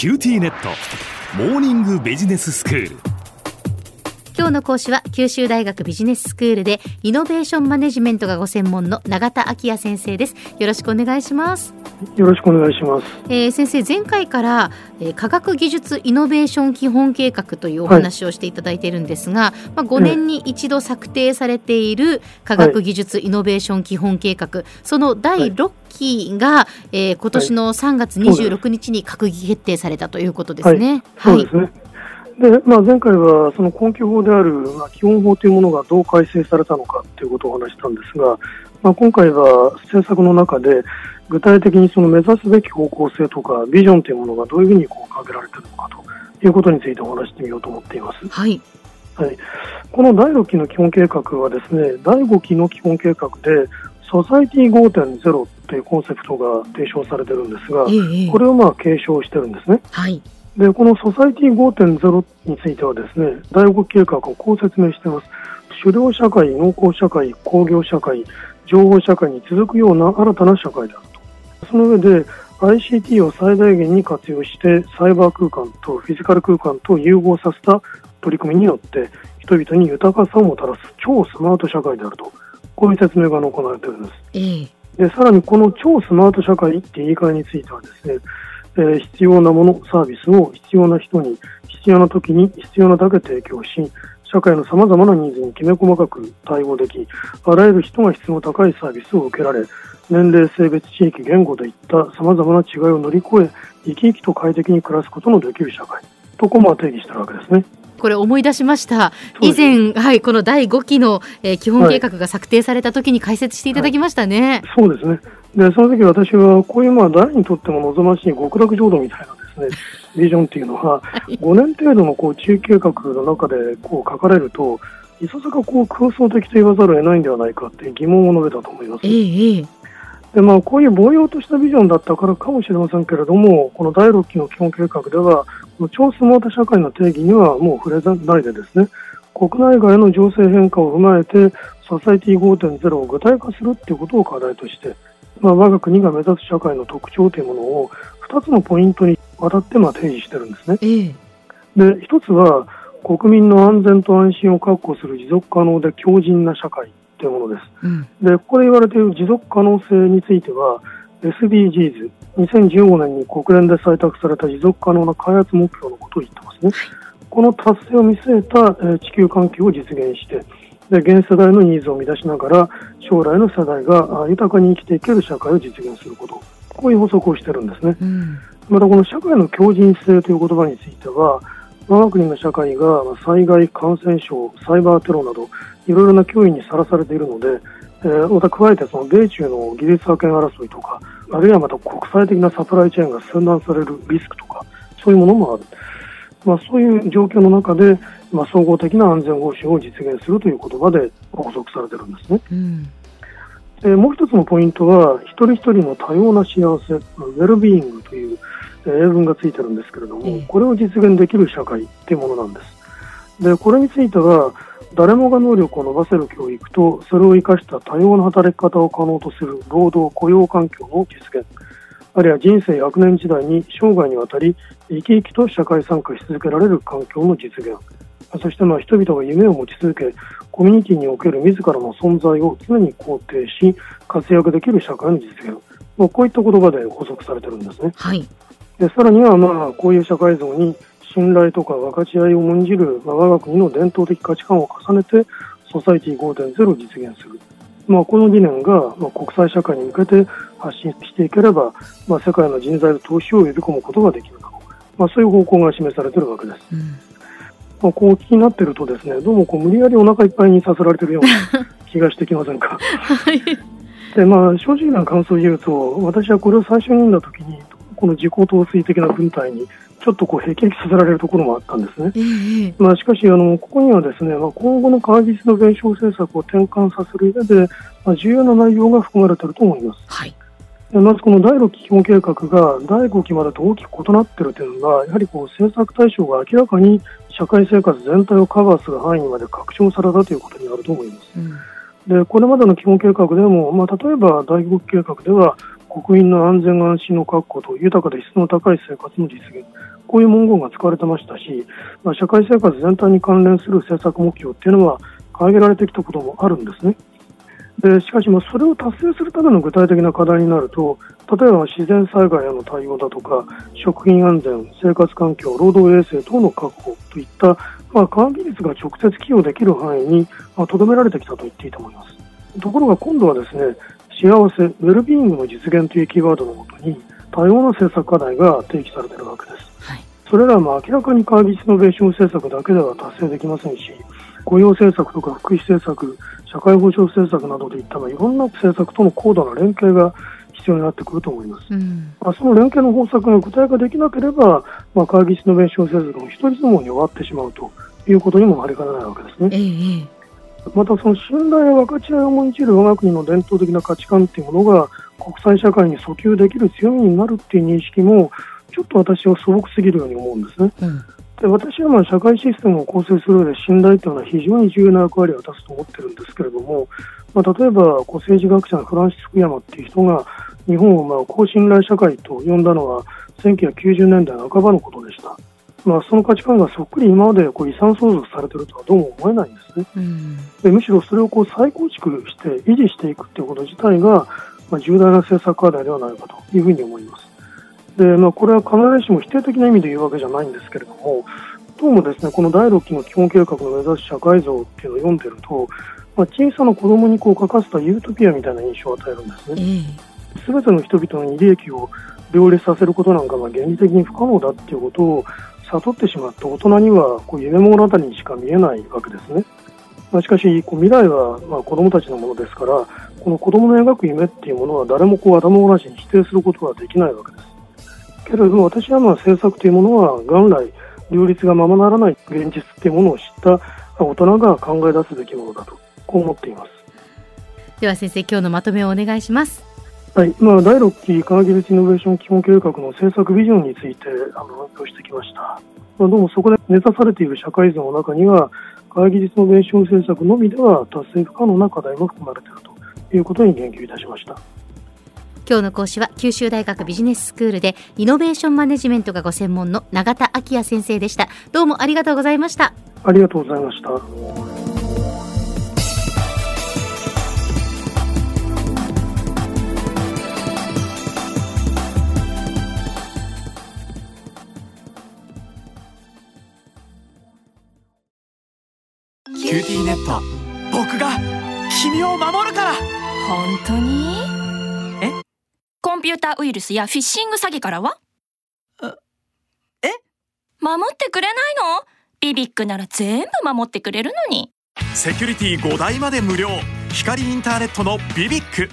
QTnet。モーニングビジネススクール。今日の講師は九州大学ビジネススクールでイノベーションマネジメントがご専門の永田昭也先生です。よろしくお願いします。よろしくお願いします、えー、先生前回から、えー、科学技術イノベーション基本計画というお話をしていただいているんですが、はい、まあ、5年に一度策定されている科学技術イノベーション基本計画、はい、その第6期が、えー、今年の3月26日に閣議決定されたということですね。はい、そうですねで、まあ、前回はその根拠法である、まあ、基本法というものがどう改正されたのかということをお話したんですが、まあ、今回は政策の中で具体的にその目指すべき方向性とかビジョンというものがどういうふうにこう掲げられているのかということについてお話してみようと思っています。はい。はい。この第6期の基本計画はですね、第5期の基本計画で、ソサイティ5.0というコンセプトが提唱されてるんですが、ええ、これをまあ継承してるんですね。はい。で、このソサイティ5.0についてはですね、第5計画をこう説明しています。狩猟社会、農耕社会、工業社会、情報社会に続くような新たな社会であると。その上で、ICT を最大限に活用して、サイバー空間とフィジカル空間と融合させた取り組みによって、人々に豊かさをもたらす超スマート社会であると。こういう説明が行われているんです。えー、でさらにこの超スマート社会って言い換えについてはですね、えー、必要なもの、サービスを必要な人に、必要な時に必要なだけ提供し、社会のさまざまなニーズにきめ細かく対応でき、あらゆる人が質の高いサービスを受けられ、年齢、性別、地域、言語といったさまざまな違いを乗り越え、生き生きと快適に暮らすことのできる社会とこま定義しているわけですね。これ思い出しました。以前、はい、この第5期の、えー、基本計画が策定された時に解説していただきましたね。はいはい、そうですね。で、その時私は、こういうまあ誰にとっても望ましい極楽浄土みたいなですね、ビジョンっていうのは、5年程度のこう中計画の中でこう書かれると、いささかこう空想的と言わざるを得ないんではないかって疑問を述べたと思います。ええでまあ、こういうぼうとしたビジョンだったからかもしれませんけれども、この第6期の基本計画では、この超スマート社会の定義にはもう触れないでですね、国内外の情勢変化を踏まえて、ソサイティ5.0を具体化するということを課題として、まあ、我が国が目指す社会の特徴というものを2つのポイントにわたってまあ提示してるんですね。ええ、で1つは国民の安全と安心を確保する持続可能で強靭な社会というものです。うん、でここで言われている持続可能性については SDGs、2015年に国連で採択された持続可能な開発目標のことを言ってますね。この達成を見据えた、え地球環境を実現して、で現世代のニーズを満たしながら将来の世代が豊かに生きていける社会を実現すること。こういう補足をしてるんですね、うん、またこの社会の強靭性という言葉については我が国の社会が災害、感染症、サイバーテロなどいろいろな脅威にさらされているので、えー、また加えてその米中の技術覇権争いとかあるいはまた国際的なサプライチェーンが寸断されるリスクとかそういうものもある、まあ、そういう状況の中でまあ、総合的な安全保障を実現するという言葉で補足されているんですね。うんえもう一つのポイントは、一人一人の多様な幸せ、ウェルビーイングという英文がついてるんですけれども、これを実現できる社会というものなんです。で、これについては、誰もが能力を伸ばせる教育と、それを生かした多様な働き方を可能とする労働雇用環境の実現、あるいは人生100年時代に生涯にわたり生き生きと社会参加し続けられる環境の実現、そしてまあ人々が夢を持ち続け、コミュニティにおける自らの存在を常に肯定し、活躍できる社会の実現、まあ、こういった言葉で補足されてるんですね。はい、でさらにはまあこういう社会像に信頼とか分かち合いを重んじる、まあ、我が国の伝統的価値観を重ねて、ソサイティ5.0を実現する。まあ、この理念が、まあ、国際社会に向けて発信していければ、まあ、世界の人材の投資を呼び込むことができるだろう、まあ、そういう方向が示されているわけです。うんまあ、こう気になってるとですねどうもこう無理やりお腹いっぱいにさせられてるような 気がしてきませんか？はい、でまあ、正直な感想を言うと私はこれを最初に読んだ時にこの自己陶酔的な軍隊にちょっとこう辟易させられるところもあったんですね。えー、まあ、しかしあの、ここにはですね、まあ、今後の科学技術の弁証政策を転換させる上で、まあ、重要な内容が含まれていると思います。はいまずこの第6期基本計画が第5期までと大きく異なっているというのは、やはりこう政策対象が明らかに社会生活全体をカバーする範囲にまで拡張されたということになると思います。うん、でこれまでの基本計画でも、まあ、例えば第5期計画では国民の安全安心の確保と豊かで質の高い生活の実現、こういう文言が使われてましたし、まあ、社会生活全体に関連する政策目標っていうのは掲げられてきたこともあるんですね。でしかし、それを達成するための具体的な課題になると、例えば自然災害への対応だとか、食品安全、生活環境、労働衛生等の確保といった、まあ、科学技術が直接寄与できる範囲にとど、められてきたと言っていいと思います。ところが今度はですね、幸せ、ウェルビーイングの実現というキーワードのもとに、多様な政策課題が提起されているわけです。はい、それらも明らかに科学技術イノベーション政策だけでは達成できませんし、雇用政策とか福祉政策、社会保障政策などといったいろんな政策との高度な連携が必要になってくると思います。うん、まあ、その連携の方策が具体化できなければ、まあ、科学技術イノベーション政策も一人相撲に終わってしまうということにもなりかねないわけですね。えー、また、その信頼や分かち合いを重んじる我が国の伝統的な価値観というものが国際社会に訴求できる強みになるっていう認識もちょっと私は素朴すぎるように思うんですね。うんで私はまあ社会システムを構成する上で信頼というのは非常に重要な役割を果たすと思ってるんですけれども、まあ、例えばこう政治学者のフランシス・クヤマっていう人が日本をまあ高信頼社会と呼んだのは1990年代半ばのことでした。まあ、その価値観がそっくり今までこう遺産相続されているとはどうも思えないんですね。うん、でむしろそれをこう再構築して維持していくということ自体が、まあ、重大な政策課題ではないかというふうに思います。でまあ、これは必ずしも否定的な意味で言うわけじゃないんですけれども、どうもですねこの第6期の基本計画の目指す社会像っていうのを読んでると、まあ、小さな子供にこう書かせたユートピアみたいな印象を与えるんですね。す、べ、ての人々に利益を両立させることなんかが現実的に不可能だっていうことを悟ってしまった大人にはこう夢物語にしか見えないわけですね。まあ、しかし、こう未来はまあ子供たちのものですから、この子供の描く夢っていうものは誰もこう頭ごなしに否定することはできないわけです。けれども私はまあ政策というものは元来両立がままならない現実というものを知った大人が考え出すべきものだとこう思っていますでは先生今日のまとめをお願いしますはい、まあ、第6期科学技術イノベーション基本計画の政策ビジョンについてあの発表してきました、まあ、どうもそこで目指されている社会像の中には科学技術イノベーション政策のみでは達成不可能な課題も含まれているということに言及いたしました。今日の講師は九州大学ビジネススクールでイノベーションマネジメントがご専門の永田昭也先生でした。どうもありがとうございました。ありがとうございました QTnet。僕が君を守るから。本当に？コンピューターウイルスやフィッシング詐欺からは？え？守ってくれないの？ビビックなら全部守ってくれるのに。セキュリティ5台まで無料。光インターネットのビビック